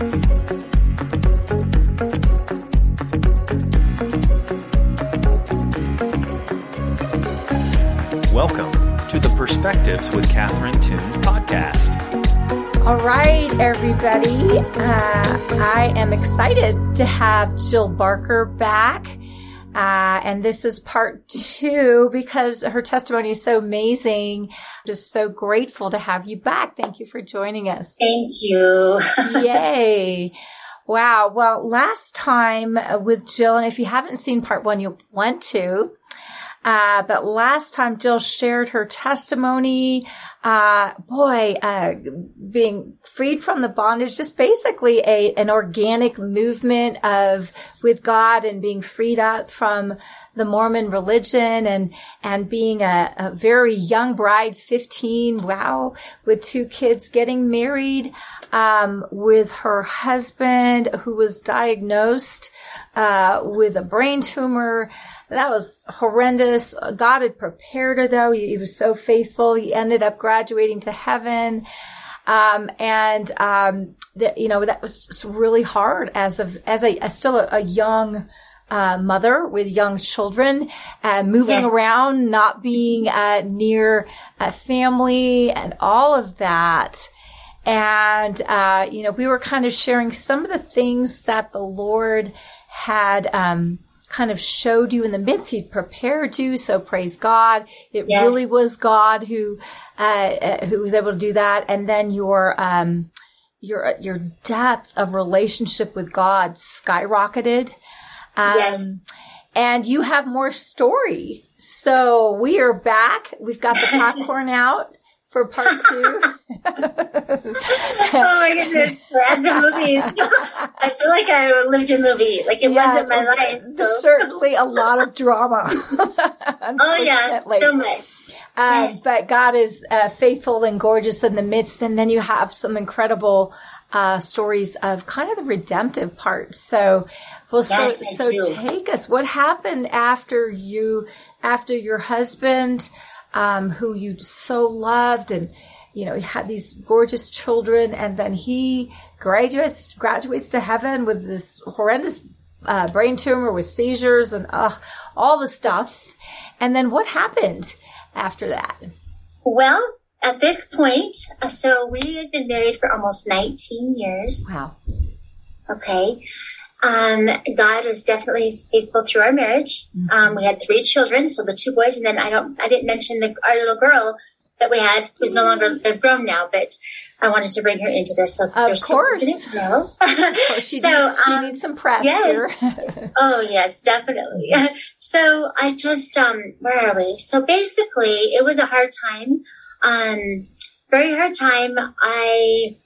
Welcome to the Perspectives with Catherine Toon podcast. All right, everybody. Uh, I am excited to have Jill Barker back. Uh, and this is part two because her testimony is so amazing. Just so grateful to have you back. Thank you for joining us. Thank you. Yay. Wow. Well, last time with Jill, and if you haven't seen part one, you'll want to. Uh, but last time Jill shared her testimony, uh, boy, uh, being freed from the bondage, just basically a, an organic movement of with God and being freed up from the Mormon religion and, and being a, a very young bride, 15. Wow. With two kids getting married, um, with her husband who was diagnosed, uh, with a brain tumor. That was horrendous. God had prepared her though. He, he was so faithful. He ended up graduating to heaven. Um, and, um, that, you know, that was just really hard as a, as a, a still a, a young, uh, mother with young children, uh, moving around, not being uh, near a family, and all of that. And uh, you know, we were kind of sharing some of the things that the Lord had. Um, kind of showed you in the midst. He prepared you. So praise God. It yes. really was God who, uh, uh, who was able to do that. And then your, um, your, your depth of relationship with God skyrocketed. Um, yes. And you have more story. So we are back. We've got the popcorn out for part two. oh my goodness. We're the movies. I feel like I lived a movie. Like it yeah, wasn't my life. So. Certainly a lot of drama. oh yeah, so much. Uh, yes. But God is uh, faithful and gorgeous in the midst. And then you have some incredible uh, stories of kind of the redemptive part. So, well, so, so take us. What happened after you, after your husband, um, who you so loved and, you know, he had these gorgeous children and then he graduates, graduates to heaven with this horrendous uh, brain tumor with seizures and uh, all the stuff. And then what happened after that? Well, at this point, uh, so we had been married for almost 19 years. Wow. Okay. Um, God was definitely faithful through our marriage. Mm-hmm. Um, we had three children, so the two boys, and then I don't, I didn't mention the, our little girl that we had, who's no longer, they're grown now, but I wanted to bring her into this. So of there's course. two boys in it now. she, so, needs, she um, needs some press yes. here. oh yes, definitely. so I just, um, where are we? So basically, it was a hard time. Um, very hard time. I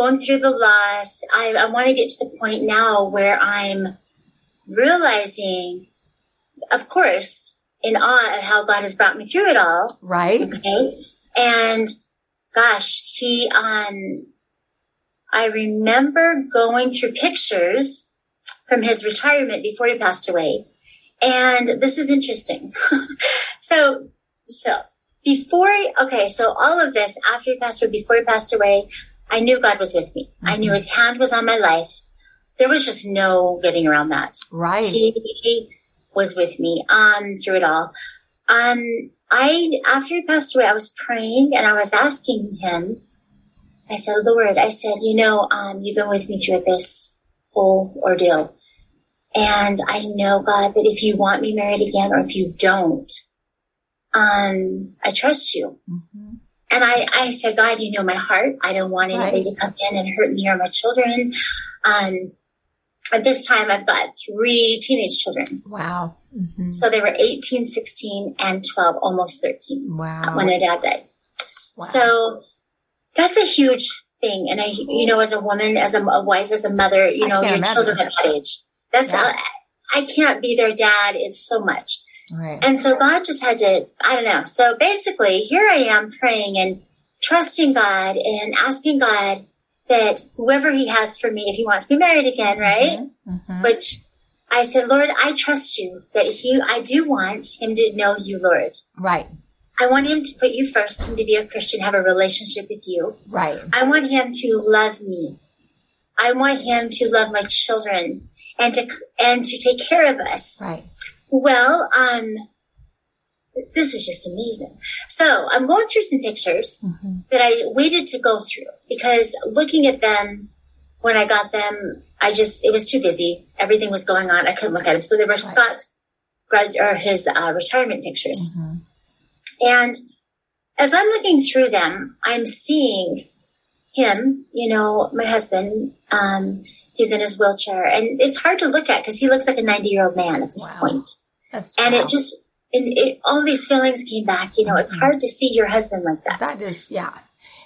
going through the loss. I, I want to get to the point now where I'm realizing, of course, in awe of how God has brought me through it all. Right. Okay. And gosh, he, um, I remember going through pictures from his retirement before he passed away. And this is interesting. so, so before, okay, so all of this after he passed away, before he passed away, I knew God was with me. Mm-hmm. I knew mm-hmm. his hand was on my life. There was just no getting around that. Right. He, he was with me, um, through it all. Um, I, after he passed away, I was praying and I was asking him, I said, Lord, I said, you know, um, you've been with me through this whole ordeal. And I know, God, that if you want me married again or if you don't, um, I trust you. Mm-hmm. And I, I said, God, you know my heart. I don't want anybody right. to come in and hurt me or my children. Um, at this time, I've got three teenage children. Wow. Mm-hmm. So they were 18, 16, and 12, almost 13. Wow. When their dad died. Wow. So that's a huge thing. And I, you know, as a woman, as a, a wife, as a mother, you know, your imagine. children at that age. That's, yeah. I can't be their dad. It's so much. Right. And so God just had to, I don't know. So basically, here I am praying and trusting God and asking God that whoever He has for me, if He wants me married again, right? Mm-hmm. Mm-hmm. Which I said, Lord, I trust you that He, I do want Him to know you, Lord. Right. I want Him to put you first, Him to be a Christian, have a relationship with you. Right. I want Him to love me. I want him to love my children and to and to take care of us. Right. Well, um, this is just amazing. So I'm going through some pictures Mm-hmm. that I waited to go through because looking at them when I got them, I just it was too busy. Everything was going on. I couldn't look at them. So they were Scott's grad or his uh, retirement pictures. Mm-hmm. And as I'm looking through them, I'm seeing him, you know, my husband, um, he's in his wheelchair and it's hard to look at because he looks like a 90 year old man at this Wow. point. That's And wow. it just, and it, all these feelings came back, you know, it's Mhm. hard to see your husband like that. That is, yeah.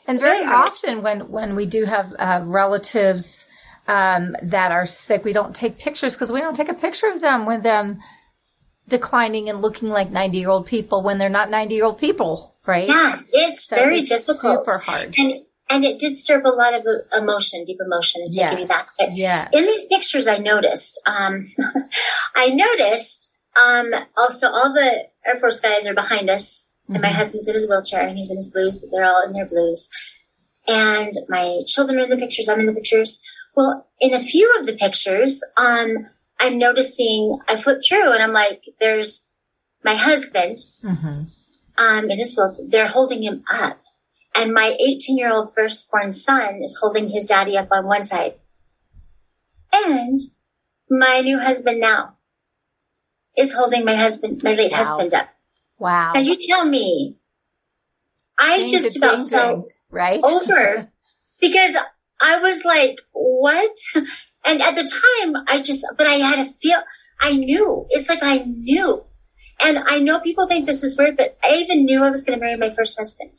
And very hard. often when, when we do have uh, relatives um, that are sick, we don't take pictures because we don't take a picture of them with them declining and looking like 90 year old people when they're not 90 year old people, right? yeah, it's So very it's difficult. Super hard. And, and it did stir up a lot of emotion, deep emotion and taking me back. But Yes. in these pictures I noticed, um, I noticed, um, also all the Air Force guys are behind us and my Mhm. husband's in his wheelchair and he's in his blues. They're all in their blues. And my children are in the pictures. I'm in the pictures. Well, in a few of the pictures, um, I'm noticing, I flip through and I'm like, there's my husband, Mhm. um, in his wheelchair. They're holding him up. And my 18 year old firstborn son is holding his daddy up on one side. And my new husband now is holding my husband, my late Wow. husband up. Wow. Now you tell me, I Ding, just about ding, ding, right? over because I was like, what? And at the time, I just, but I had a feel, I knew. It's like I knew. And I know people think this is weird, but I even knew I was going to marry my first husband.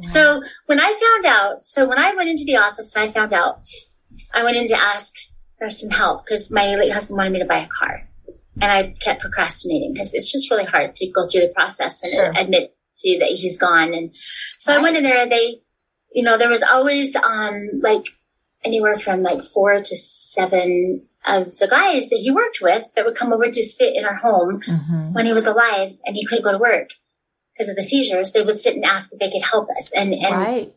So when I found out, so when I went into the office and I found out, I went in to ask for some help because my late husband wanted me to buy a car. And I kept procrastinating because it's just really hard to go through the process and Sure. admit to you that he's gone. And so I went in there and they, you know, there was always, um, like anywhere from like four to seven of the guys that he worked with that would come over to sit in our home Mhm. when he was alive and he couldn't go to work because of the seizures. They would sit and ask if they could help us. And, and Right.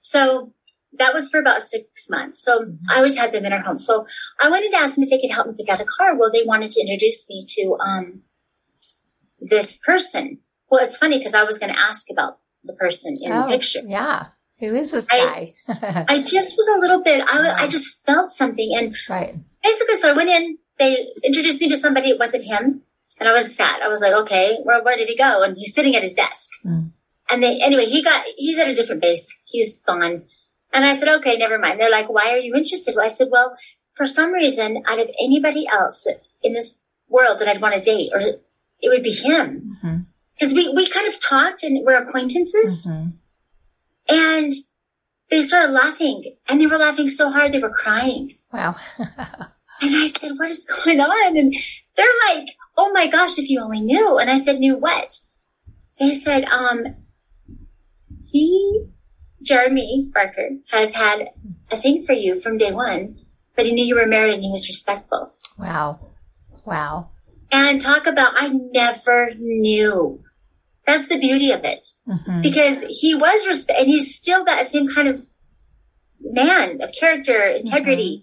so that was for about six months. So I always had them in our home. So I wanted to ask them if they could help me pick out a car. Well, they wanted to introduce me to um, this person. Well, it's funny because I was going to ask about the person in Oh, the picture. Yeah. Who is this I- guy? I just was a little bit, I, I just felt something. And right. basically, so I went in, they introduced me to somebody, it wasn't him. And I was sad. I was like, okay, where, where did he go? And he's sitting at his desk. Mm. And they, anyway, he got, he's at a different base. He's gone. And I said, okay, never mind. They're like, why are you interested? Well, I said, well, for some reason, out of anybody else in this world that I'd want to date, or it would be him. Mhm. Cause we, we kind of talked and we're acquaintances Mhm. and they started laughing and they were laughing so hard they were crying. Wow. And I said, what is going on? And they're like, oh my gosh, if you only knew. And I said, knew what? They said, um, he, Jeremy Barker, has had a thing for you from day one, but he knew you were married and he was respectful. wow. Wow. And talk about, I never knew. That's the beauty of it. Mhm. Because he was, resp- and he's still that same kind of man of character, integrity.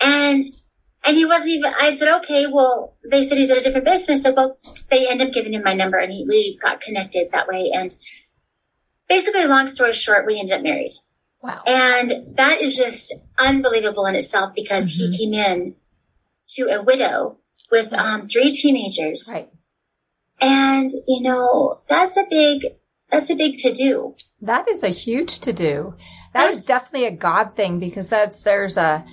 And, and he wasn't even, I said, okay, well, they said he's at a different base. And I said, well, they end up giving him my number and he, we got connected that way. And basically, long story short, we ended up married. Wow. And that is just unbelievable in itself because Mhm. he came in to a widow with um, three teenagers. Right. And, you know, that's a big, that's a big to do. That is a huge to do. That is Yes. definitely a God thing because that's, there's a,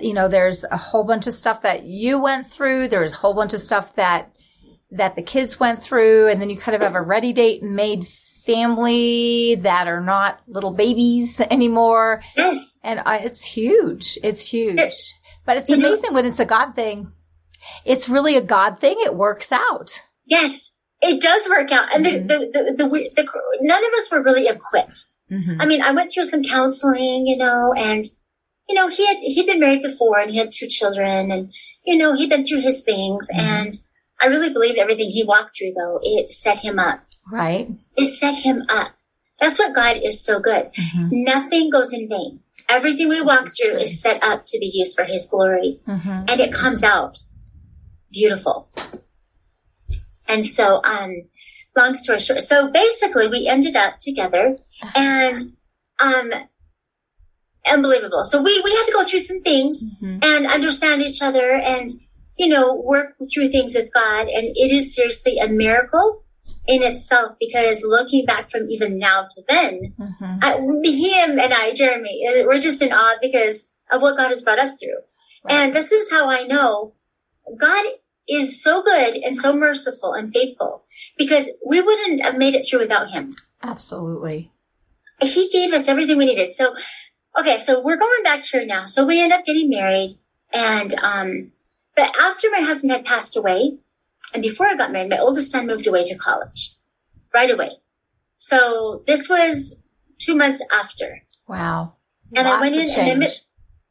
you know, there's a whole bunch of stuff that you went through. There's a whole bunch of stuff that, that the kids went through. And then you kind of have a ready date made family that are not little babies anymore. Yes. And I, it's huge. It's huge. It- But it's you know- amazing when it's a God thing. It's really a God thing. It works out. Yes. It does work out. And Mhm. the, the, the, the, none of us were really equipped. Mhm. I mean, I went through some counseling, you know, and, you know, he had, he'd been married before and he had two children and, you know, he'd been through his things. Mhm. And I really believe everything he walked through, though, it set him up. Right. It set him up. That's what God is so good. Mhm. Nothing goes in vain. Everything we walk through is set up to be used for His glory, Mm-hmm. and it comes out beautiful. And so, um, long story short, so basically, we ended up together, and um, unbelievable. So we we had to go through some things Mhm. and understand each other, and you know, work through things with God, and it is seriously a miracle in itself because looking back from even now to then, Mhm. I, him and I, Jeremy, uh, we're just in awe because of what God has brought us through. And this is how I know God is so good and so merciful and faithful because we wouldn't have made it through without him. Absolutely. He gave us everything we needed. So, okay, so we're going back here now. So we end up getting married and, um, but after my husband had passed away and before I got married, my oldest son moved away to college right away. So this was two months after. Wow. And I went in and I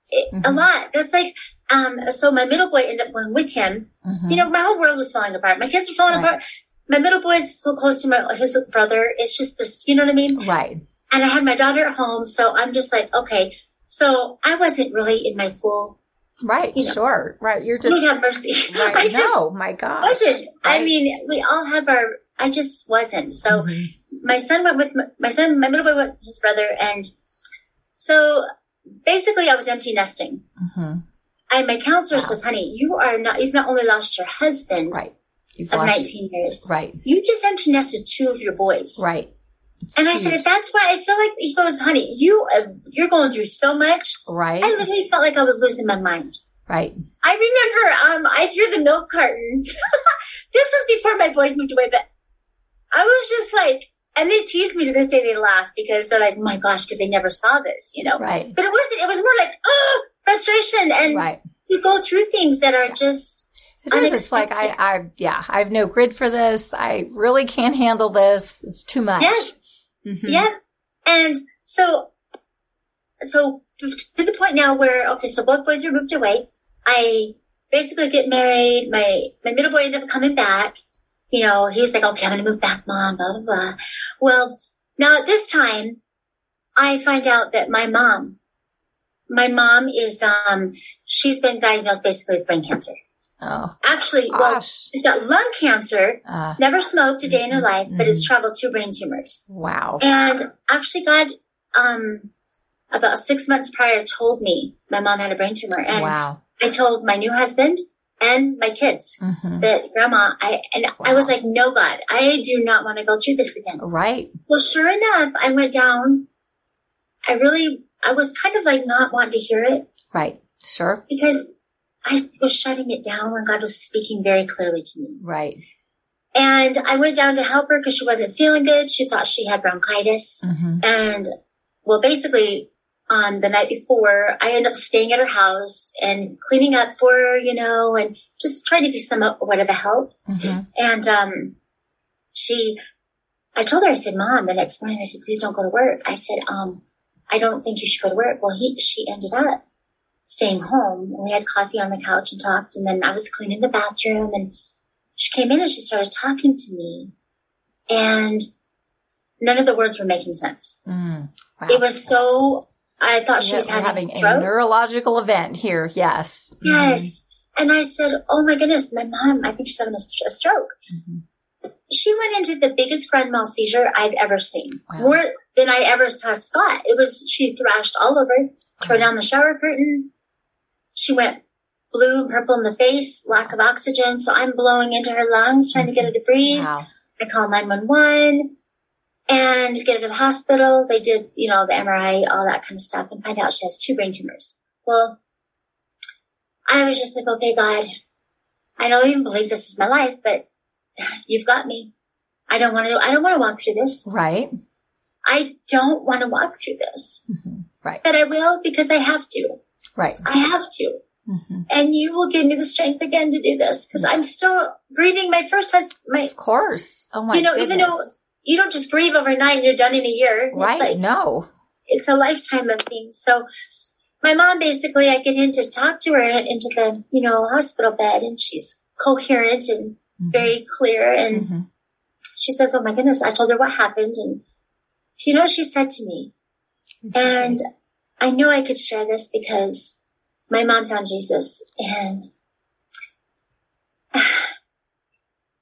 it, a Mhm. lot. That's like, um, so my middle boy ended up going with him. Mhm. You know, my whole world was falling apart. My kids were falling Right. apart. My middle boy is so close to my, his brother. It's just this, you know what I mean? right. And I had my daughter at home. So I'm just like, okay. So I wasn't really in my full, Right. You know. Sure. Right. You're Lord just have mercy. right. I just no, my God. wasn't. I mean, we all have our, I just wasn't. So Mhm. my son went with my, my son, my middle boy went with his brother. And so basically I was empty nesting. Mhm. And my counselor Wow. says, honey, you are not, you've not only lost your husband Right. You've of lost- 19 years, Right. you just empty nested two of your boys. Right. And I said, that's why I feel like, he goes, honey, you, uh, you're going through so much. right. I literally felt like I was losing my mind. right. I remember, um, I threw the milk carton. this was before my boys moved away, but I was just like, and they tease me to this day. They laugh because they're like, my gosh, because they never saw this, you know. Right. But it wasn't. It was more like, oh, frustration, and Right. you go through things that are just. It's like I, I, yeah, I have no grid for this. I really can't handle this. It's too much. yes, Mhm. yeah. And so, so to the point now where okay, so both boys are moved away. I basically get married. My my middle boy ended up coming back. You know, he was like, okay, I'm gonna move back, mom. Blah blah blah. Well, now at this time, I find out that my mom, my mom is um, she's been diagnosed basically with brain cancer. Oh Actually, well, gosh. she's got lung cancer. Uh, Never smoked a day in her life, but has traveled two brain tumors. wow. And actually, God, um, about six months prior, told me my mom had a brain tumor, and Wow. I told my new husband and my kids hmm that Grandma, I and I was like, no, God, I do not want to go through this again. Right. Well, sure enough, I went down. I really, I was kind of like not wanting to hear it Right. Sure. because I was shutting it down when God was speaking very clearly to me. Right. And I went down to help her because she wasn't feeling good. She thought she had bronchitis. hmm And well, basically, um, the night before, I ended up staying at her house and cleaning up for her, you know, and just trying to be some what of a help. hmm And um, she, I told her, I said, Mom, the next morning, I said, please don't go to work. I said, um, I don't think you should go to work. Well, he, she ended up staying home. We had coffee on the couch and talked, and then I was cleaning the bathroom, and she came in and she started talking to me, and none of the words were making sense. Mm. Wow. It was so. I thought she Yeah, was having, having a neurological event here. Yes. Yes. And I said, Oh my goodness, my mom, I think she's having a, st- a stroke. Mhm. She went into the biggest grand mal seizure I've ever seen. Wow. More than I ever saw Scott. It was, she thrashed all over, tore down the shower curtain. She went blue and purple in the face, lack of oxygen. So I'm blowing into her lungs, trying to get her to breathe. Wow. I call 911 and get her to the hospital. They did, you know, the MRI, all that kind of stuff, and find out she has two brain tumors. Well, I was just like, okay, God, I don't even believe this is my life, but you've got me. I don't want to, I don't want to walk through this. Right. I don't want to walk through this, hmm Right. but I will because I have to. Right. I have to. hmm And you will give me the strength again to do this because I'm still grieving my first husband, my, Of course. Oh my you know, even though you don't just grieve overnight and you're done in a year. It's Right. like, no. it's a lifetime of things. So my mom basically, I get in to talk to her into the, you know, hospital bed and she's coherent and Mhm. very clear. And Mhm. she says, Oh my goodness, I told her what happened. And you know, what she said to me, and I know I could share this because my mom found Jesus and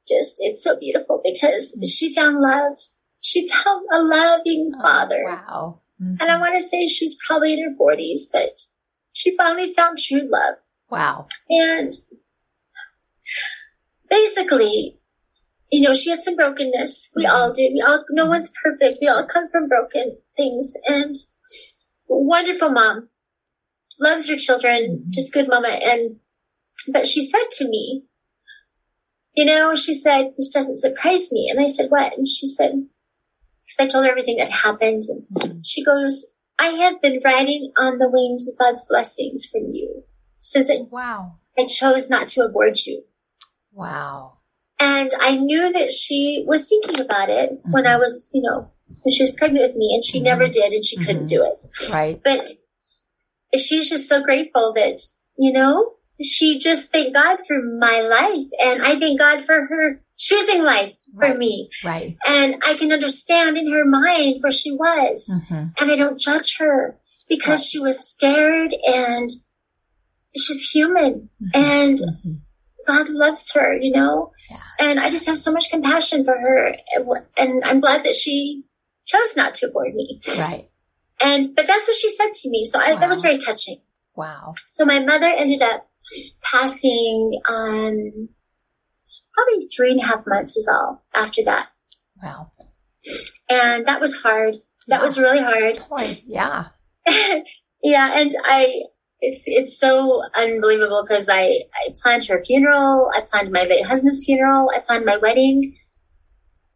just it's so beautiful because she found love. She found a loving Oh, father. wow. Mhm. And I want to say she was probably in her 40s, but she finally found true love. wow. And basically, you know, she had some brokenness. We all do. We all, no one's perfect. We all come from broken things. And wonderful mom, loves her children, Mhm. just good mama. And, but she said to me, you know, she said, this doesn't surprise me. And I said, what? And she said, because I told her everything that happened. And Mhm. she goes, I have been riding on the wings of God's blessings from you since I, Wow. I chose not to abort you. Wow. And I knew that she was thinking about it when I was, you know, she was pregnant with me and she Mhm. never did and she couldn't Mhm. do it. Right. But she's just so grateful that, you know, she just thanked God for my life. And I thank God for her choosing life for Right. me. Right. And I can understand in her mind where she was. hmm And I don't judge her because Right. she was scared and she's human and hmm God loves her, you know? Yeah. And I just have so much compassion for her. And I'm glad that she chose not to abort me. Right. And, but that's what she said to me. So I, that was very touching. Wow. So my mother ended up passing, um, probably three and a half months is all after that. Wow. And that was hard. That Yeah. was really hard. Yeah. yeah. And I, it's, it's so unbelievable because I, I planned her funeral. I planned my late husband's funeral. I planned my wedding.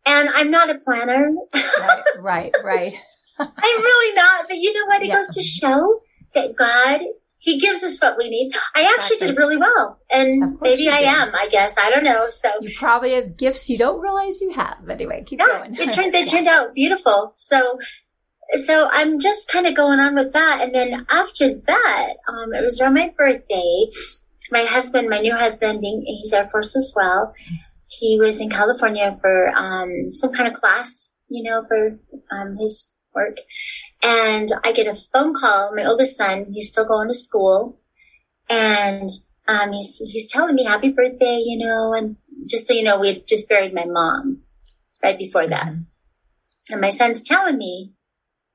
And I'm not a planner. Right. Right. Right. I'm really not. But you know what? It Yeah. goes to show that God, He gives us what we need. I actually Exactly. did really well. And maybe I did. am, I guess. I don't know. So You probably have gifts you don't realize you have. Anyway, keep yeah, going. it turned, they turned out beautiful. So, so I'm just kind of going on with that. And then after that, um, it was around my birthday. My husband, my new husband, being, he's Air Force as well. He was in California for, um, some kind of class, you know, for, um, his work. And I get a phone call. My oldest son, he's still going to school and, um, he's, he's telling me happy birthday, you know, and just so you know, we had just buried my mom right before that. Mhm. And my son's telling me,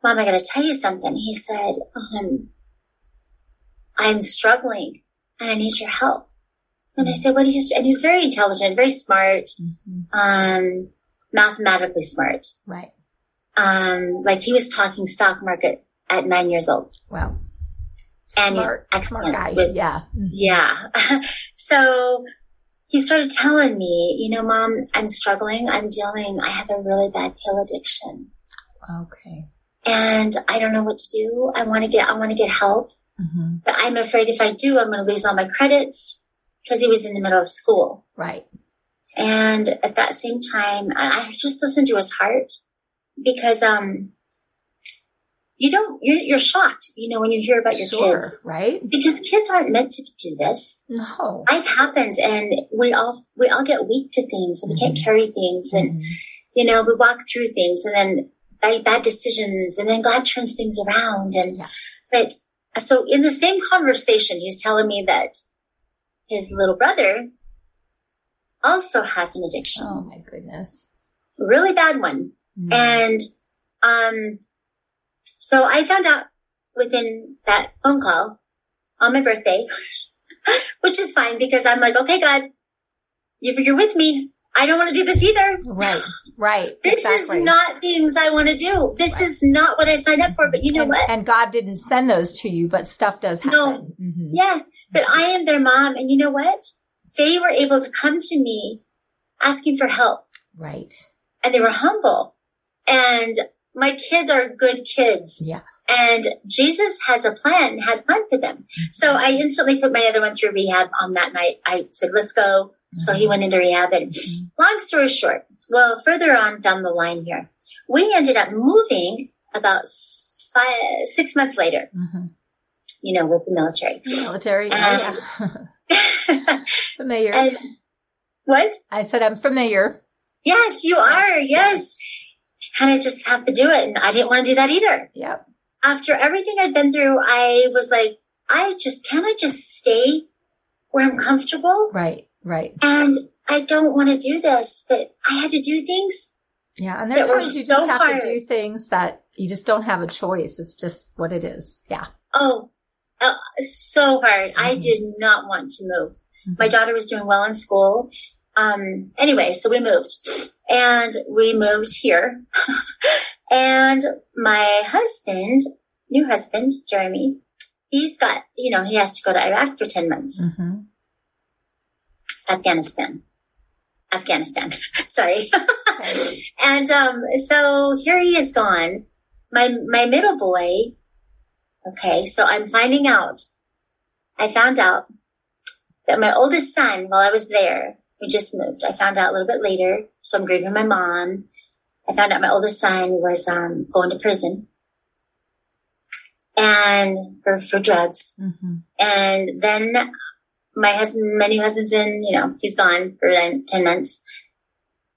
Mom, I gotta tell you something. He said, um, I'm struggling and I need your help. And I said, what do you, and he's very intelligent, very smart, Mhm. um, mathematically smart. Right. Um, like he was talking stock market at nine years old Wow. and Smart, he's smart excellent guy. with- yeah. Mhm. yeah. so he started telling me, you know, mom, I'm struggling. I'm dealing, I have a really bad pill addiction. Okay. and I don't know what to do. I want to get, I want to get help, hmm but I'm afraid if I do, I'm going to lose all my credits because he was in the middle of school. Right. And at that same time, I, I just listened to his heart because, um, you don't, you're, you're shocked, you know, when you hear about your sure. kids Right. because kids aren't meant to do this. No. Life happens and we all, we all get weak to things and we can't Mhm. carry things and, Mhm. you know, we walk through things and then bad, bad decisions and then God turns things around. And, Yeah. but so in the same conversation, he's telling me that his little brother also has an addiction, Oh my goodness. really bad one. Mhm. And, um, so I found out within that phone call on my birthday, which is fine because I'm like, okay, God, if you're with me, I don't want to do this either. Right. Right. This exactly. is not things I want to do. This Right. is not what I signed up for. But you know and, what? And God didn't send those to you, but stuff does happen. No. Mhm. yeah, but I am their mom. And you know what? They were able to come to me asking for help Right. and they were humble. And my kids are good kids. Yeah. And Jesus has a plan, had plan for them. So I instantly put my other one through rehab on that night. I said, let's go. So he went into rehab and Mhm. long story short, well, further on down the line here, we ended up moving about five, six months later, Mhm. You know, with the military. Military. And- yeah. familiar. and what? I said I'm familiar. Yes, you are. Yes. You kind of just have to do it. And I didn't want to do that either. Yep. after everything I'd been through, I was like, I just, can I just stay where I'm comfortable? Right, right. And I don't want to do this, but I had to do things. Yeah. And there are times you so just have hard. to do things that you just don't have a choice. It's just what it is. Yeah. Oh, uh, so hard. I Mhm. did not want to move. Mhm. My daughter was doing well in school. Um, anyway, so we moved and we moved here. and my husband, new husband, Jeremy, he's got, you know, he has to go to Iraq for 10 months. hmm Afghanistan. Afghanistan. Sorry. And um, so here he is gone. My my middle boy. Okay, so I'm finding out. I found out that my oldest son, while I was there, who just moved, I found out a little bit later. So I'm grieving my mom. I found out my oldest son was um, going to prison and for for drugs. hmm And then my husband, my new husband's in, you know, he's gone for 10 months.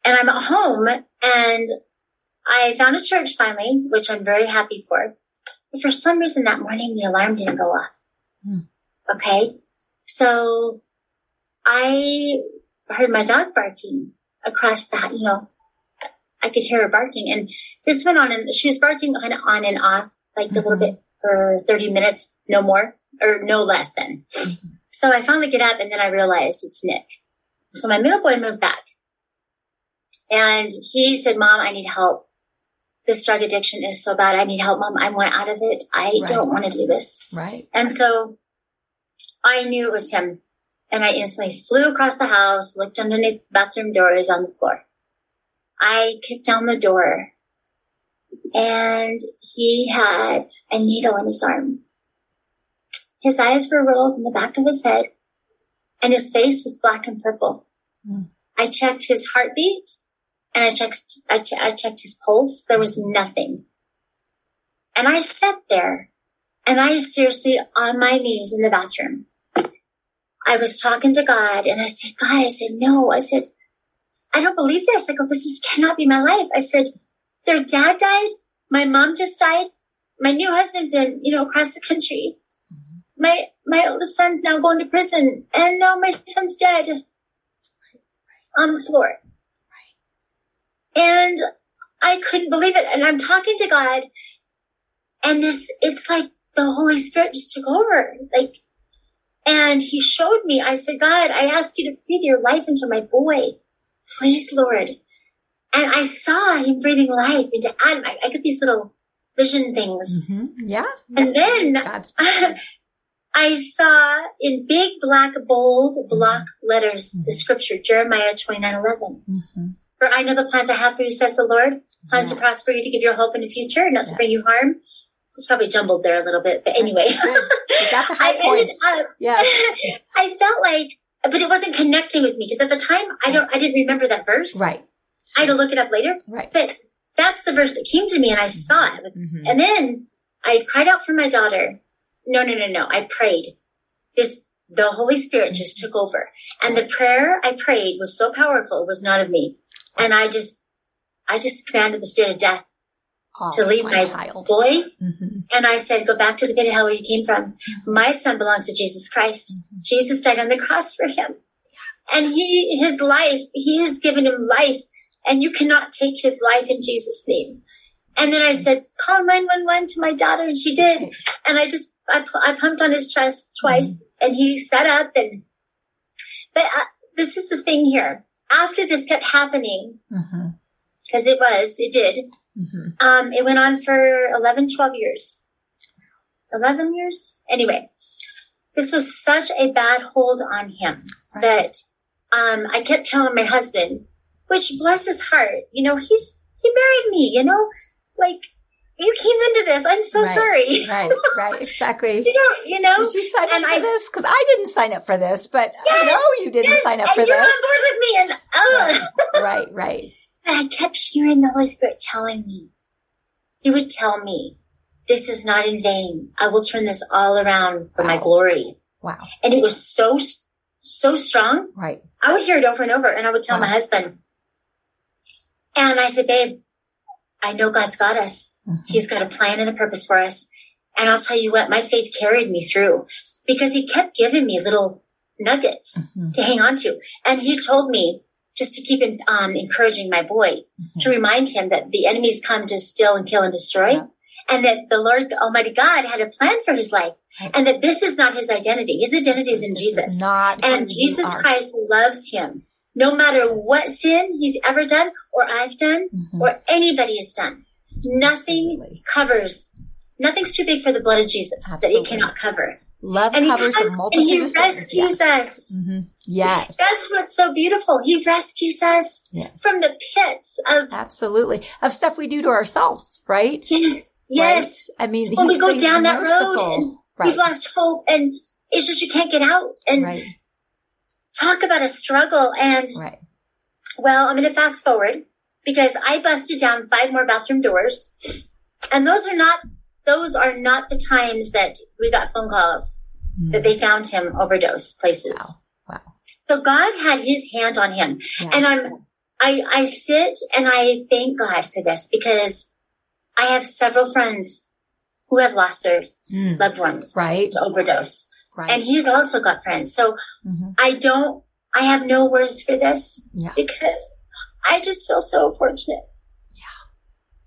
And I'm at home and I found a church finally, which I'm very happy for. But for some reason that morning, the alarm didn't go off. Hmm. Okay. So I heard my dog barking across the, you know, I could hear her barking and this went on and she was barking kind of on and off, like a little Mhm. bit for 30 minutes, no more or no less than. So I finally get up and then I realized it's Nick. So my middle boy moved back and he said, mom, I need help. This drug addiction is so bad. I need help, mom. I want out of it. I Right. don't want to do this. Right. And so I knew it was him. And I instantly flew across the house, looked underneath the bathroom doors on the floor. I kicked down the door and he had a needle in his arm. His eyes were rolled in the back of his head and his face was black and purple. Mm. I checked his heartbeat and I checked, I, che- I checked his pulse. There was nothing. And I sat there and I seriously on my knees in the bathroom. I was talking to God and I said, God, I said, no, I said, I don't believe this. I go, this is, cannot be my life. I said, their dad died. My mom just died. My new husband's in, you know, across the country. My, my oldest son's now going to prison and now my son's dead on the floor. And I couldn't believe it. And I'm talking to God and this, it's like the Holy Spirit just took over. Like, and he showed me, I said, God, I ask you to breathe your life into my boy. Please, Lord. And I saw him breathing life into Adam. I, I get these little vision things. hmm Yeah. And then I saw in big black, bold block letters the scripture, Jeremiah 29 11. hmm For I know the plans I have for you, says the Lord. Plans to prosper you, to give you hope in the future, not to Yes. bring you harm. It's probably jumbled there a little bit, but anyway. Good. You got the I ended up, Yeah. I felt like, but it wasn't connecting with me because at the time I don't, I didn't remember that verse. Right. I had to look it up later, Right. but that's the verse that came to me and I saw it. Mhm. And then I cried out for my daughter. No, no, no, no. I prayed. This, the Holy Spirit just took over. And the prayer I prayed was so powerful. It was not of me. And I just, I just commanded the spirit of death Off to leave my child. boy. hmm And I said, go back to the pit of hell where you came from. My son belongs to Jesus Christ. Jesus died on the cross for him. And he, his life, he has given him life and you cannot take his life in Jesus name. And then I said, call 911 to my daughter and she did. And I just, I, I pumped on his chest twice and he sat up and, but uh, this is the thing here. After this kept happening, because it was, it did, hmm um, it went on for 11, 12 years. 11 years? Anyway, this was such a bad hold on him Right. that um, I kept telling my husband, which bless his heart, you know, he's, he married me, you know, like you came into this. I'm so Right. sorry. Right. Right. Exactly. You know, you know, Did you sign up for I- this? Because I didn't sign up for this, but I know you didn't yes, sign up for you're this. on board with me. And, oh, right. Right. And I kept hearing the Holy Spirit telling me, He would tell me, this is not in vain. I will turn this all around for my glory. Wow. And it was so, so strong. Right. I would hear it over and over and I would tell my husband. And I said, babe, I know God's got us. Mhm. He's got a plan and a purpose for us. And I'll tell you what, my faith carried me through because he kept giving me little nuggets Mhm. to hang on to. And he told me just to keep um, encouraging my boy Mhm. to remind him that the enemies come to steal and kill and destroy. Yeah. And that the Lord Almighty God had a plan for his life, Right. and that this is not his identity. His identity is in This Jesus. not And Jesus. Christ loves him no matter what sin he's ever done or I've done Mhm. or anybody has done. Nothing Absolutely. covers, nothing's too big for the blood of Jesus that Absolutely. it cannot cover. Love And he covers a comes and he rescues Yes. us. Mhm. Yes. That's what's so beautiful. He rescues us Yeah. from the pits of, Absolutely. Of stuff we do to ourselves, right? yes, yes. Right? I mean, When we go down that road and right. We've lost hope and it's just you can't get out. And right. Talk about a struggle. And Right. Well, I'm going to fast forward because I busted down five more bathroom doors. And those are not, those are not the times that we got phone calls that they found him overdose places. Wow. Wow. So God had his hand on him. Yeah. And I'm, I, I sit and I thank God for this because I have several friends who have lost their Mm. loved ones Right. to overdose. Right. And he's also got friends. So Mhm. I don't, I have no words for this Yeah. because I just feel so fortunate. Yeah.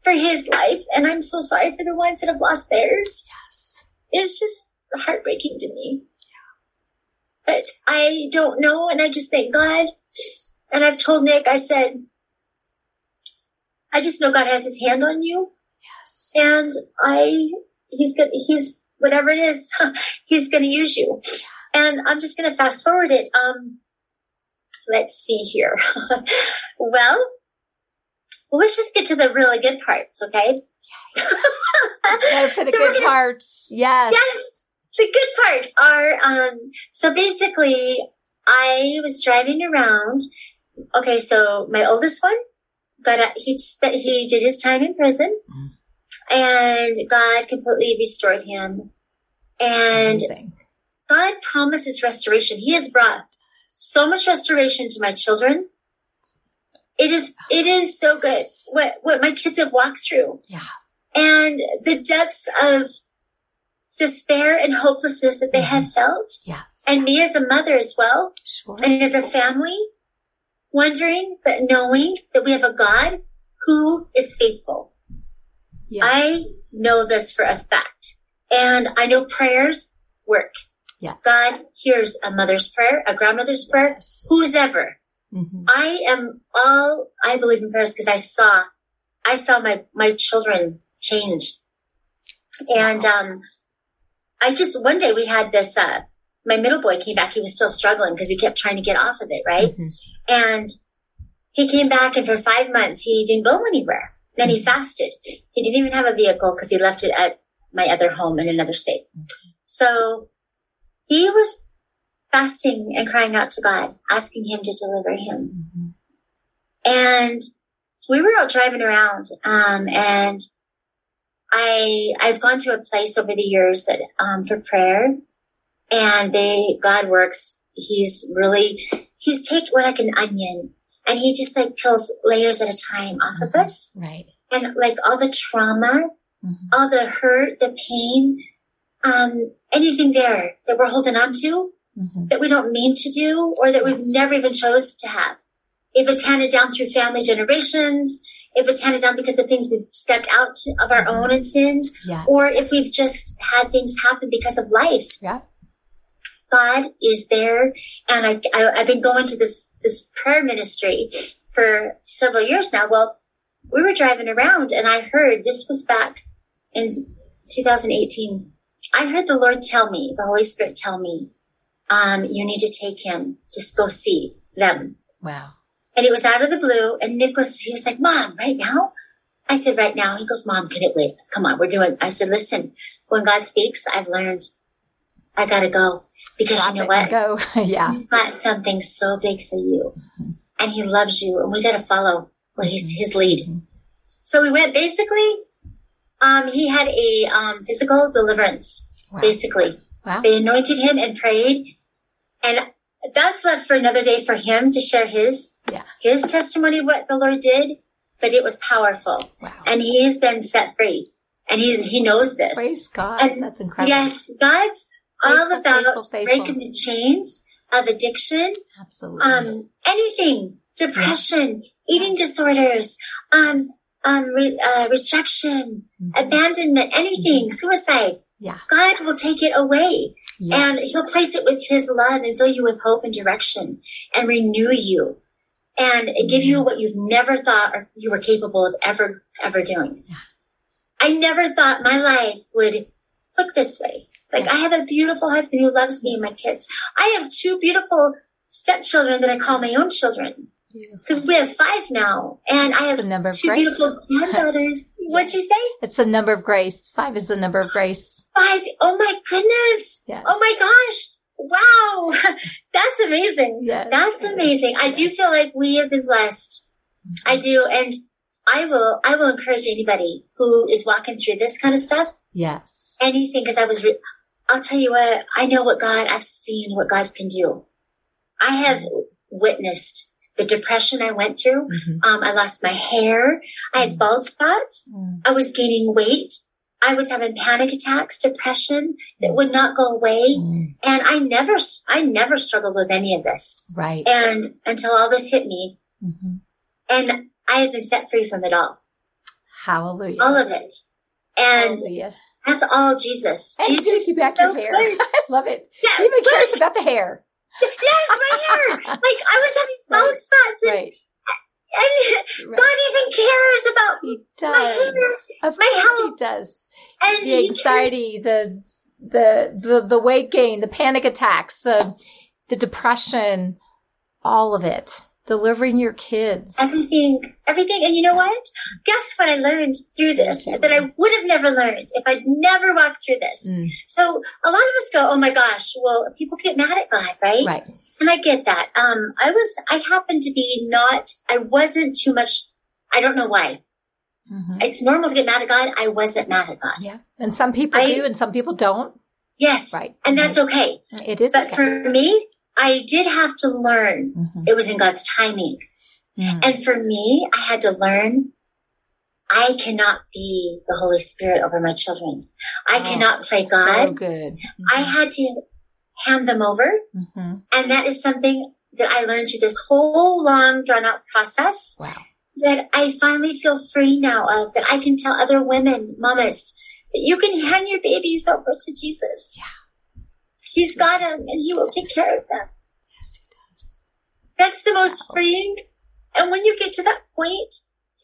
for his life. And I'm so sorry for the ones that have lost theirs. Yes. It's just heartbreaking to me. But I don't know. And I just thank God. And I've told Nick, I said, I just know God has his hand on you. Yes. And I, he's good. He's whatever it is, he's going to use you. And I'm just going to fast forward it. Um, let's see here. well, well, let's just get to the really good parts, okay? For the So good gonna- parts. Yes. Yes, the good parts are um, so basically, I was driving around. Okay, so my oldest one but he spent he did his time in prison, Mm. And God completely restored him. And Amazing. God promises restoration. He has brought so much restoration to my children. It is it is so good what what my kids have walked through Yeah. and the depths of despair and hopelessness that they have mm-hmm. felt, Yes. and me as a mother as well, sure. and as a family, wondering but knowing that we have a God who is faithful. Yes. I know this for a fact, and I know prayers work. Yeah. God hears a mother's prayer, a grandmother's prayer, Yes. who's ever. Mhm. I am all I believe in prayers because I saw I saw my my children change. And um I just one day we had this uh my middle boy came back, he was still struggling because he kept trying to get off of it, right? Mhm. And he came back and for five months he didn't go anywhere. Then he fasted. He didn't even have a vehicle because he left it at my other home in another state. So he was fasting and crying out to God, asking him to deliver him. Mhm. And we were out driving around, um, and I I've gone to a place over the years that um, for prayer, and they God works. He's really he's taken like an onion, and he just like peels layers at a time off of us, Right. and like all the trauma, Mhm. all the hurt, the pain, um, anything there that we're holding on to Mhm. that we don't mean to do or that we've never even chose to have. If it's handed down through family generations, if it's handed down because of things we've stepped out of our own and sinned, Yeah. or if we've just had things happen because of life, Yeah. God is there. And I, I, I've been going to this, this prayer ministry for several years now. Well, we were driving around and I heard this was back in 2018. I heard the Lord tell me, the Holy Spirit tell me, um, you need to take him. Just go see them. Wow. And it was out of the blue. And Nicholas, he was like, Mom, right now? I said, right now. He goes, Mom, can it wait? Come on, we're doing. I said, listen, when God speaks, I've learned I gotta go because you know what? Go. yeah. He's got something so big for you and he loves you and we got to follow what he's his lead. Mhm. So we went basically, um, he had a, um, physical deliverance, Wow. basically. Wow. They anointed him and prayed and that's left for another day for him to share his, Yeah. his testimony of what the Lord did, but it was powerful Wow. and he's been set free and he's he knows this. Praise God. And That's incredible. Yes, God's all about faithful, faithful. breaking the chains of addiction, Absolutely. um, anything, depression, eating disorders, um, um, re- uh, rejection, Mhm. abandonment, anything, suicide. yeah. God will take it away Yes. and he'll place it with his love and fill you with hope and direction and renew you and give you what you've never thought or you were capable of ever, ever doing. Yeah. I never thought my life would look this way. Like I have a beautiful husband who loves me and my kids. I have two beautiful stepchildren that I call my own children because we have five now and I have number of two grace. beautiful granddaughters. What'd you say? It's the number of grace. Five is the number of grace. Five. Oh my goodness. Yes. Oh my gosh. Wow. That's amazing. Yes. That's Yes. amazing. I do feel like we have been blessed. I mm-hmm. do. And I will, I will encourage anybody who is walking through this kind of stuff, Yes. anything, because I was, re- I'll tell you what, I know what God, I've seen what God can do. I have witnessed the depression I went through. Mhm. Um, I lost my hair. I had bald spots. Mm. I was gaining weight. I was having panic attacks, depression that would not go away. Mm. And I never, I never struggled with any of this. Right. And until all this hit me, Mhm. and I have been set free from it all, Hallelujah. all of it. And Hallelujah. That's all Jesus. And Jesus gives you back so your hair. good. I love it. Yeah, He even cares about the hair. Yes, my hair. Like I was having bald Right. spots, and, Right. and right. God even cares about He my hair, Of my health. he does. and The anxiety, the the the the weight gain, the panic attacks, the the depression, all of it. Delivering your kids. everything, everything. And you know what? Guess what I learned through this that I would have never learned if I'd never walked through this. Mm, So a lot of us go, "Oh my gosh!" Well, people get mad at God, right? right. And I get that. Um, I was, I happened to be not, I wasn't too much. I don't know why. Mhm. It's normal to get mad at God. I wasn't mad at God. Yeah. And some people I- do and some people don't. Yes, Right. and that's okay. It is But okay. for me, I did have to learn. Mhm. It was in God's timing, Mm. and for me, I had to learn. I cannot be the Holy Spirit over my children. I Oh, cannot play So God. good. I had to hand them over. hmm And that is something that I learned through this whole long drawn out process Wow. that I finally feel free now of, that I can tell other women, mamas, that you can hand your babies over to Jesus. Yeah. He's got them and he will take care of them. Yes, he does. That's the most freeing. And when you get to that point,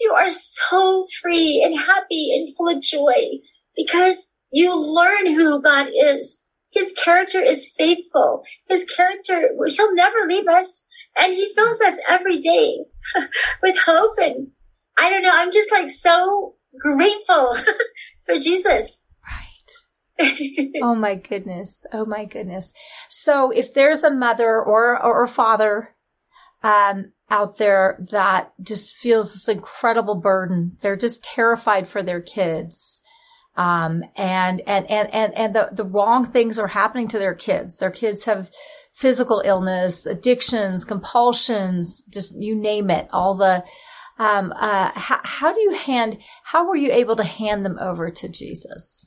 you are so free and happy and full of joy because you learn who God is. His character is faithful. His character, he'll never leave us. And he fills us every day with hope. And I don't know, I'm just like so grateful for Jesus. Oh my goodness. Oh my goodness. So if there's a mother or, or father, um, out there that just feels this incredible burden, they're just terrified for their kids. Um, and, and, and, and, and the, the wrong things are happening to their kids. Their kids have physical illness, addictions, compulsions, just you name it, all the, um, uh, how, how do you hand, how were you able to hand them over to Jesus?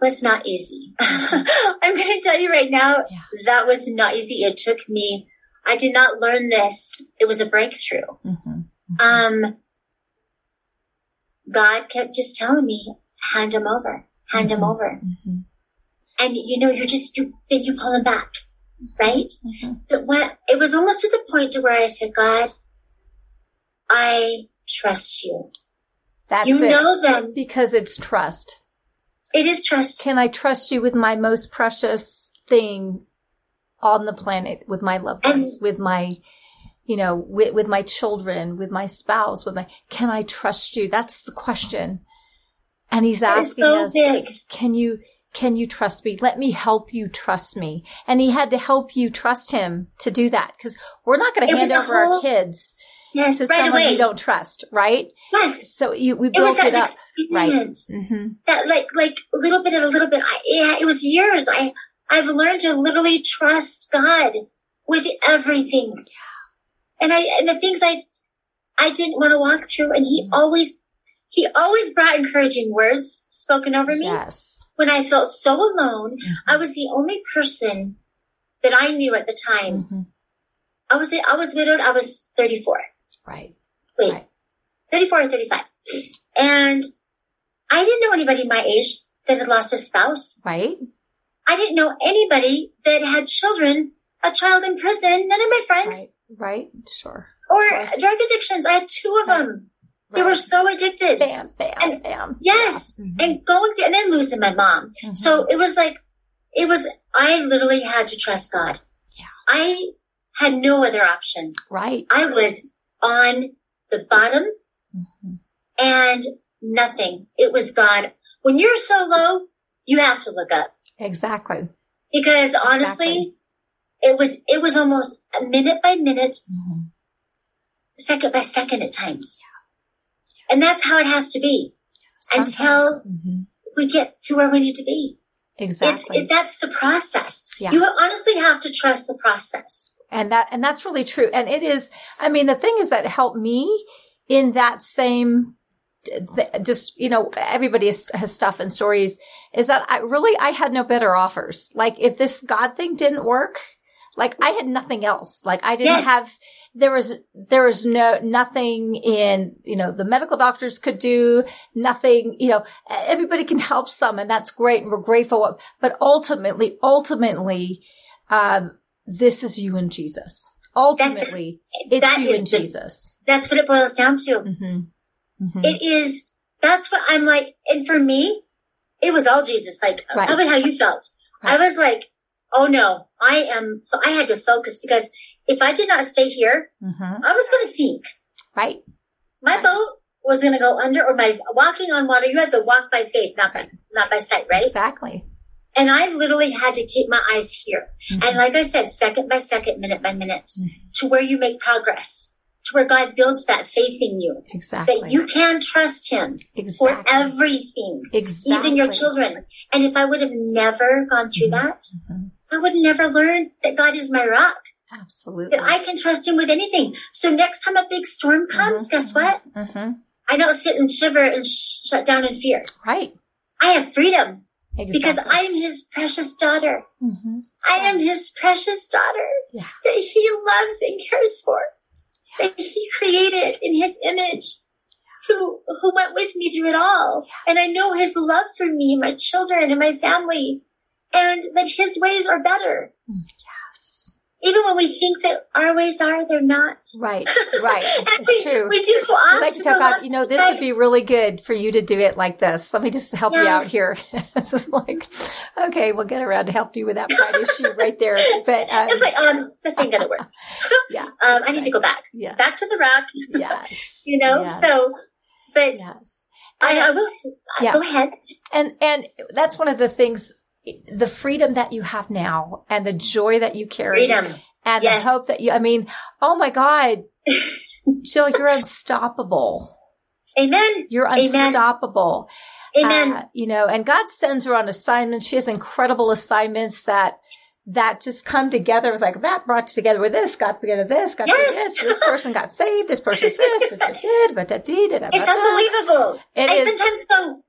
Was not easy. I'm going to tell you right now, Yeah. that was not easy. It took me, I did not learn this. It was a breakthrough. Mm-hmm. Um, God kept just telling me, hand him over, hand him Mhm. over. Mm-hmm. And you know, you're just, you, then you pull him back, right? Mm-hmm. But when it was almost to the point to where I said, God, I trust you. That's you it. know them. because it's trust. It is trust. Can I trust you with my most precious thing on the planet, with my loved And- ones, with my, you know, with, with my children, with my spouse, with my, can I trust you? That's the question. And he's asking so us, big. can you, can you trust me? Let me help you trust me. And he had to help you trust him to do that because we're not going to hand over our kids Yes, to right someone away. you don't trust, right? yes. So you, we It built that it up. Right. experience. hmm that like like a little bit at a little bit I, yeah, it was years i i've learned to literally trust god with everything yeah. and i and the things i i didn't want to walk through and he always he always brought encouraging words spoken over me. Yes. When I felt so alone, Mhm. I was the only person that I knew at the time. Mhm. I was I was widowed. I was 34. Right. Wait, Right. 34 or 35. And I didn't know anybody my age that had lost a spouse. Right. I didn't know anybody that had children, a child in prison. None of my friends Right. Right. Sure. or course. drug addictions. I had two of Right. them. They were so addicted. bam, bam, and- bam. Yes. Yeah. Mhm. And going through, and then losing my mom. Mhm. So it was like, it was, I literally had to trust God. Yeah. I had no other option. right. I was on the bottom Mhm. and nothing. It was God. When you're so low, you have to look up Exactly. because honestly, Exactly. it was, it was almost a minute by minute, Mhm. second by second at times. And that's how it has to be. Until- Sometimes- Mhm. We get to where we need to be. It's, exactly. it, that's the process. Yeah. You honestly have to trust the process. And that and that's really true. And it is i mean the thing is that helped me in that same just you know everybody has, stuff and stories is that i really i had no better offers. Like if this god thing didn't work like i had nothing else. Like i didn't Yes. have there was there was no nothing in you know the medical doctors could do nothing you know everybody can help some and that's great and we're grateful. But ultimately ultimately um this is you and jesus ultimately it's you and the- jesus That's what it boils down to. hmm hmm It is, that's what I'm like. And for me, it was all Jesus. Like, Right. probably how you felt. I was like, oh no, I am, I had to focus because if I did not stay here, hmm I was going to sink. right My Right. boat was going to go under or my walking on water. You had to walk by faith, not by, not by sight, right? exactly And I literally had to keep my eyes here. Mhm. And like I said, second by second, minute by minute, Mhm. to where you make progress, to where God builds that faith in you, exactly that you can trust Him for everything, exactly even your children. And if I would have never gone through Mhm. that, Mhm. I would never learn that God is my rock, absolutely that I can trust Him with anything. So next time a big storm comes, Mhm. guess what? hmm I don't sit and shiver and sh- shut down in fear. right I have freedom exactly. because I'm His precious daughter. hmm I am His precious daughter. Yeah. that he loves and cares for, that he created in his image, who who went with me through it all. And I know his love for me, my children, and my family, and that his ways are better. yes Even when we think that our ways are, they're not. right right and we, true we do go off like to tell God, you know, this would be really good for you to do it like this. Let me just help you out here. this is like, okay, we'll get around to help you with that pride issue right there. But um, It's like, um, this ain't gonna work. yeah, Um, I need to go back, yeah, back to the rock. yes, You know. yes, So, but yes. I, I will. Yeah. Go ahead. and and that's one of the things the freedom that you have now and the joy that you carry Freedom. and Yes. the hope that you i mean oh my god jill you're unstoppable Amen. you're unstoppable Amen. Uh, you know and god sends her on assignments she has incredible assignments that that just come together it's like that brought together with this got together this got together Yes. this this person got saved this person's this da, da, da, da, It's unbelievable. It I is- sometimes go,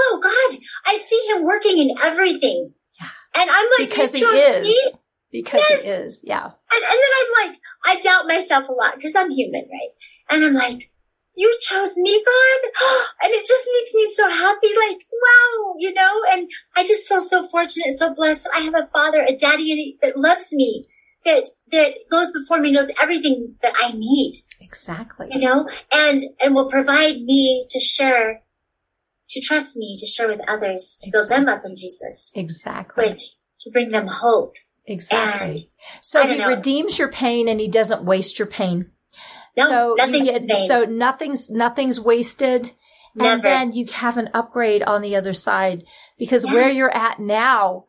"Whoa, God! I see Him working in everything." Yeah. and I'm like, because he is me?" because Yes. he is yeah And, and then I'm like, I doubt myself a lot because I'm human, right? And I'm like, "You chose me, God," and it just makes me so happy. Like, wow, you know. And I just feel so fortunate, so blessed. I have a father, a daddy that loves me, that that goes before me, knows everything that I need. exactly you know, and and will provide me to share, to trust me to share with others, to build them up in Jesus, exactly to bring them hope. Exactly. So he know. redeems your pain and he doesn't waste your pain. No, so nothing you in so nothing's nothing's wasted. And then you have an upgrade on the other side because where you're at now,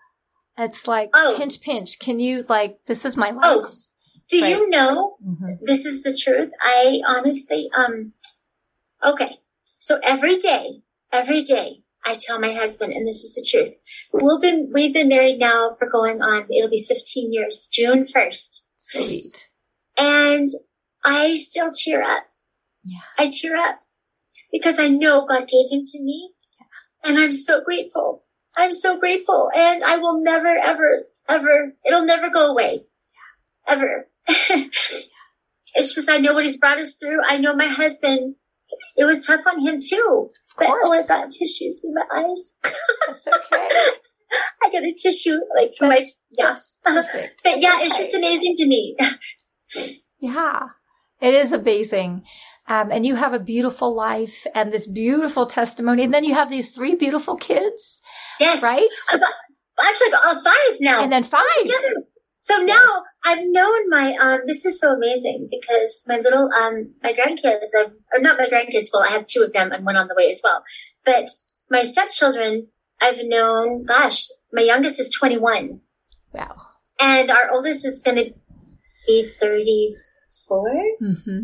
it's like Oh. pinch pinch. Can you like this is my life? Oh. Do you know Mhm. this is the truth? I honestly, um, okay. So every day, every day, I tell my husband, and this is the truth. We've been we've been married now for going on. It'll be 15 years, June 1st, Sweet. and I still cheer up. Yeah. I cheer up because I know God gave him to me. Yeah. And I'm so grateful. I'm so grateful. And I will never, ever, ever, it'll never go away. Yeah. Ever. it's just, I know what he's brought us through. I know my husband, it was tough on him too. But oh, I got tissues in my eyes. That's okay. I got a tissue like for That's, my, yeah. Perfect. but yeah, it's just amazing to me. yeah. It is amazing. Um, and you have a beautiful life and this beautiful testimony. And then you have these three beautiful kids. Yes. Right? Got, actually, got uh, five now. And then five. Together. So now yes. I've known my, um, this is so amazing because my little, um, my grandkids, I've, or not my grandkids, well, I have two of them and one on the way as well. But my stepchildren, I've known, gosh, my youngest is 21. Wow. And our oldest is going to be 34. Mm-hmm.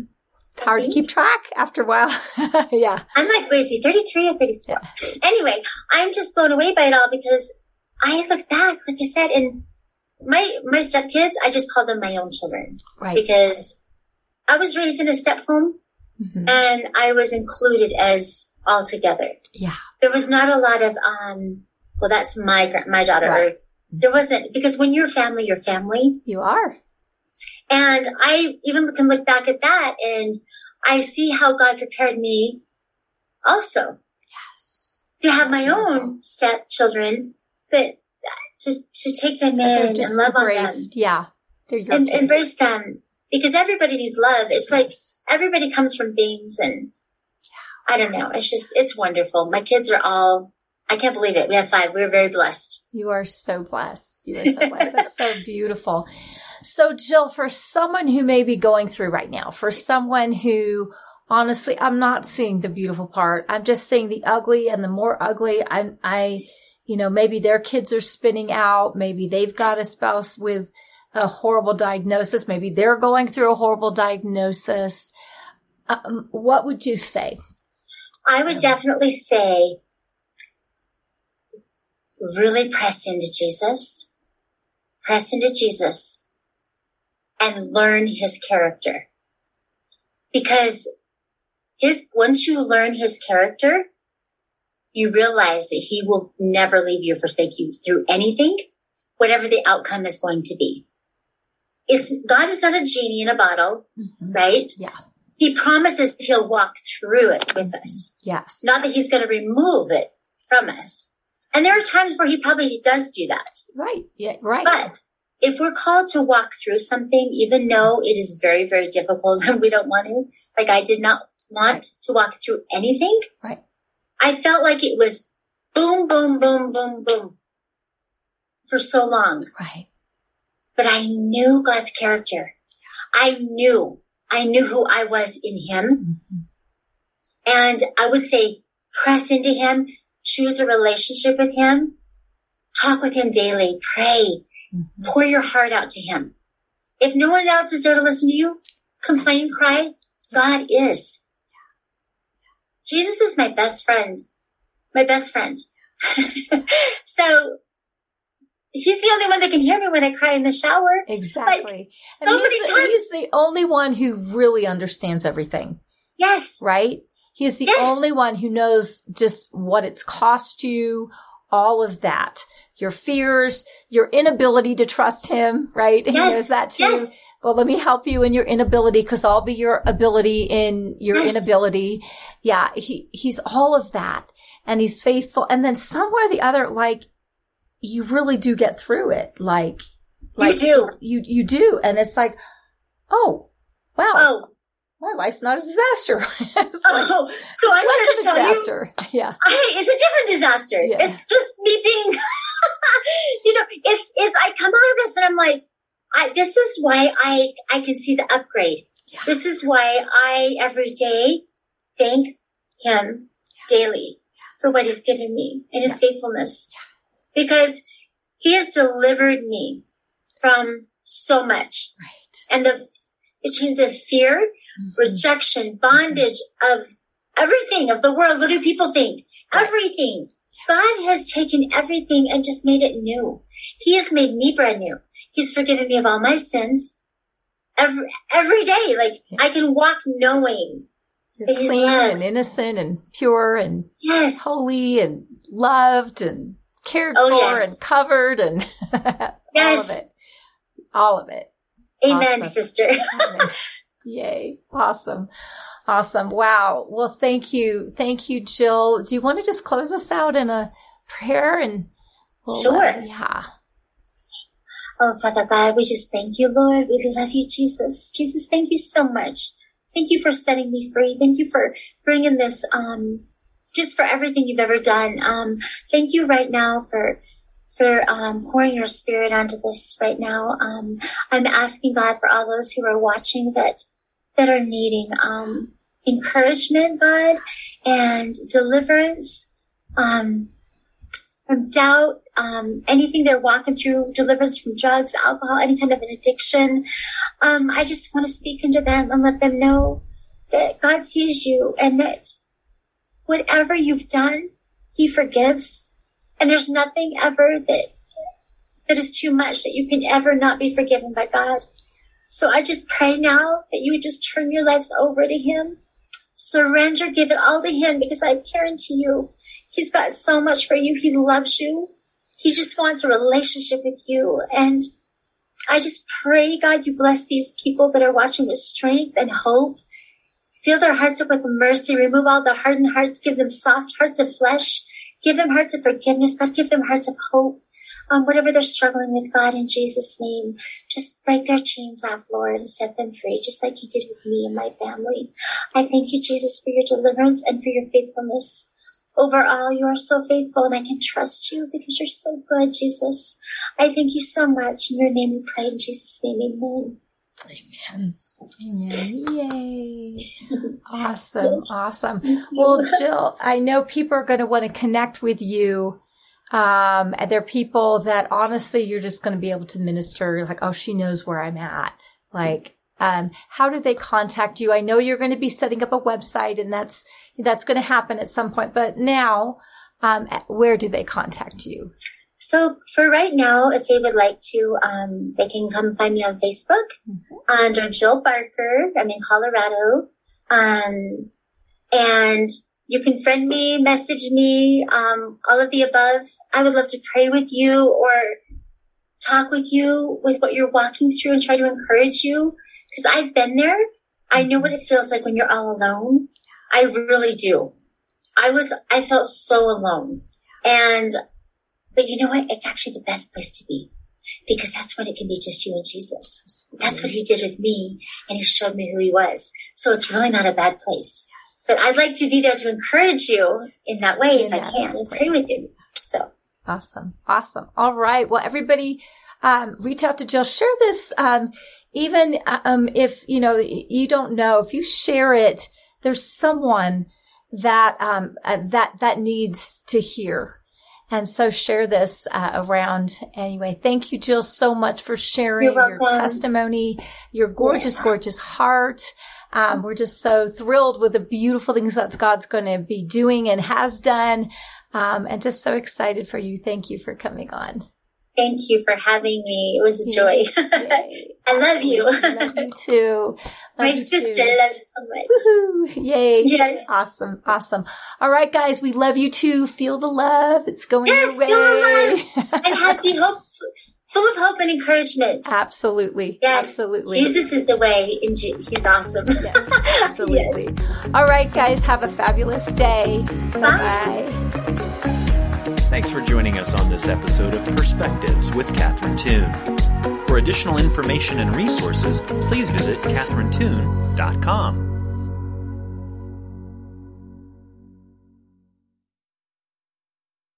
It's hard to keep track after a while. yeah. I'm like, wait, is he 33 or 34? Yeah. Anyway, I'm just blown away by it all because I look back, like I said, and my my stepkids, I just call them my own children, right? Because I was raised in a step home, mm-hmm. and I was included as all together. Yeah, there was not a lot of um. Well, that's my my daughter. Right. There wasn't because when you're family, you're family. You are. And I even can look back at that and I see how God prepared me also. Yes. To have my own stepchildren, but to, to take them in and love embraced. on them. Yeah. and embrace them because everybody needs love. It's like everybody comes from things and. I don't know. It's just, it's wonderful. My kids are all, I can't believe it. We have five. We're very blessed. You are so blessed. You are so blessed. That's so beautiful. So Jill, for someone who may be going through right now, for someone who honestly, I'm not seeing the beautiful part. I'm just seeing the ugly and the more ugly I'm, I, you know, maybe their kids are spinning out. Maybe they've got a spouse with a horrible diagnosis. Maybe they're going through a horrible diagnosis. Um, what would you say? I would definitely say really press into Jesus, press into Jesus and learn his character. Because his, once you learn his character, you realize that he will never leave you, or forsake you through anything, whatever the outcome is going to be. It's God is not a genie in a bottle, mm-hmm. right? Yeah. He promises he'll walk through it with us. Yes. Not that he's going to remove it from us. And there are times where he probably does do that. Right. Yeah. Right. But if we're called to walk through something, even though it is very, very difficult and we don't want to, like I did not want right. to walk through anything. Right. I felt like it was boom, boom, boom, boom, boom for so long. Right. But I knew God's character. I knew, I knew who I was in him. Mm-hmm. And I would say, press into him, choose a relationship with him, talk with him daily, pray, mm-hmm. pour your heart out to him. If no one else is there to listen to you, complain, cry, God is. Jesus is my best friend, my best friend. so he's the only one that can hear me when I cry in the shower. Exactly. Like, so many the, times. He's the only one who really understands everything. Yes. Right? He's the yes. only one who knows just what it's cost you, all of that. Your fears, your inability to trust him, right? Yes. He knows that too. Yes well, let me help you in your inability because I'll be your ability in your yes. inability. Yeah. He, he's all of that and he's faithful. And then somewhere or the other, like you really do get through it. Like, like you do. You, you do. And it's like, oh, wow. Oh. My life's not a disaster. like, oh, so I wanted to tell disaster. you, yeah, I, it's a different disaster. Yeah. It's just me being, you know, it's it's. I come out of this and I'm like, I, this is why I, I can see the upgrade. Yeah. This is why I every day thank him daily for what he's given me and his faithfulness because he has delivered me from so much. Right. And the, the chains of fear, mm-hmm. rejection, bondage mm-hmm. of everything of the world. What do people think? Everything. God has taken everything and just made it new. He has made me brand new. He's forgiven me of all my sins every, every day. Like yeah. I can walk knowing You're clean and innocent and pure and yes. holy and loved and cared oh, for yes. and covered and yes. all of it. All of it. Amen, awesome. sister. Yay. Awesome. Awesome. Wow. Well, thank you. Thank you, Jill. Do you want to just close us out in a prayer and we'll, sure. Uh, yeah. Oh, Father God, we just thank you, Lord. We love you, Jesus. Jesus, thank you so much. Thank you for setting me free. Thank you for bringing this, um, just for everything you've ever done. Um, thank you right now for, for, um, pouring your spirit onto this right now. Um, I'm asking God for all those who are watching that, that are needing, um, encouragement, God, and deliverance, um, from doubt, um, anything they're walking through, deliverance from drugs, alcohol, any kind of an addiction. Um, I just want to speak into them and let them know that God sees you and that whatever you've done, He forgives. And there's nothing ever that that is too much that you can ever not be forgiven by God. So I just pray now that you would just turn your lives over to Him. Surrender, give it all to Him because I guarantee you He's got so much for you. He loves you. He just wants a relationship with you. And I just pray, God, you bless these people that are watching with strength and hope. Fill their hearts up with mercy. Remove all the hardened hearts. Give them soft hearts of flesh. Give them hearts of forgiveness. God, give them hearts of hope. Um, whatever they're struggling with, God, in Jesus' name, just break their chains off, Lord, and set them free, just like you did with me and my family. I thank you, Jesus, for your deliverance and for your faithfulness. Overall, you are so faithful and I can trust you because you're so good, Jesus. I thank you so much. In your name we pray. In Jesus' name, amen. Amen. Amen. Yay. awesome. Awesome. Well, Jill, I know people are going to want to connect with you. Um, and they're people that honestly you're just going to be able to minister like, oh, she knows where I'm at. Like, um, how do they contact you? I know you're going to be setting up a website and that's, that's going to happen at some point, but now, um, where do they contact you? So for right now, if they would like to, um, they can come find me on Facebook mm-hmm. under Jill Barker. I'm in Colorado. Um, and you can friend me, message me, um, all of the above. I would love to pray with you or talk with you with what you're walking through and try to encourage you because I've been there. I know what it feels like when you're all alone. I really do. I was, I felt so alone. And, but you know what? It's actually the best place to be because that's when it can be just you and Jesus. That's what he did with me and he showed me who he was. So it's really not a bad place. But I'd like to be there to encourage you in that way if I can and pray with you. So awesome. Awesome. All right. Well, everybody, um, reach out to Jill. Share this. Um, even um, if you know you don't know, if you share it, there's someone that um, uh, that that needs to hear. And so share this uh, around anyway. Thank you, Jill, so much for sharing your testimony, your gorgeous, yeah. gorgeous heart. Um, we're just so thrilled with the beautiful things that God's going to be doing and has done. Um, and just so excited for you. Thank you for coming on. Thank you for having me. It was a joy. I love you. I love you too. Love My you sister, too. love you so much. Woohoo. Yay. Yes. Awesome. Awesome. All right, guys, we love you too. Feel the love. It's going yes, your way. Feel the love. and happy hope full of hope and encouragement. Absolutely. Yes. Absolutely. Jesus is the way. And he's awesome. Yes, absolutely. yes. All right, guys, have a fabulous day. Bye bye. Thanks for joining us on this episode of Perspectives with Catherine Toon. For additional information and resources, please visit catherinetoon.com.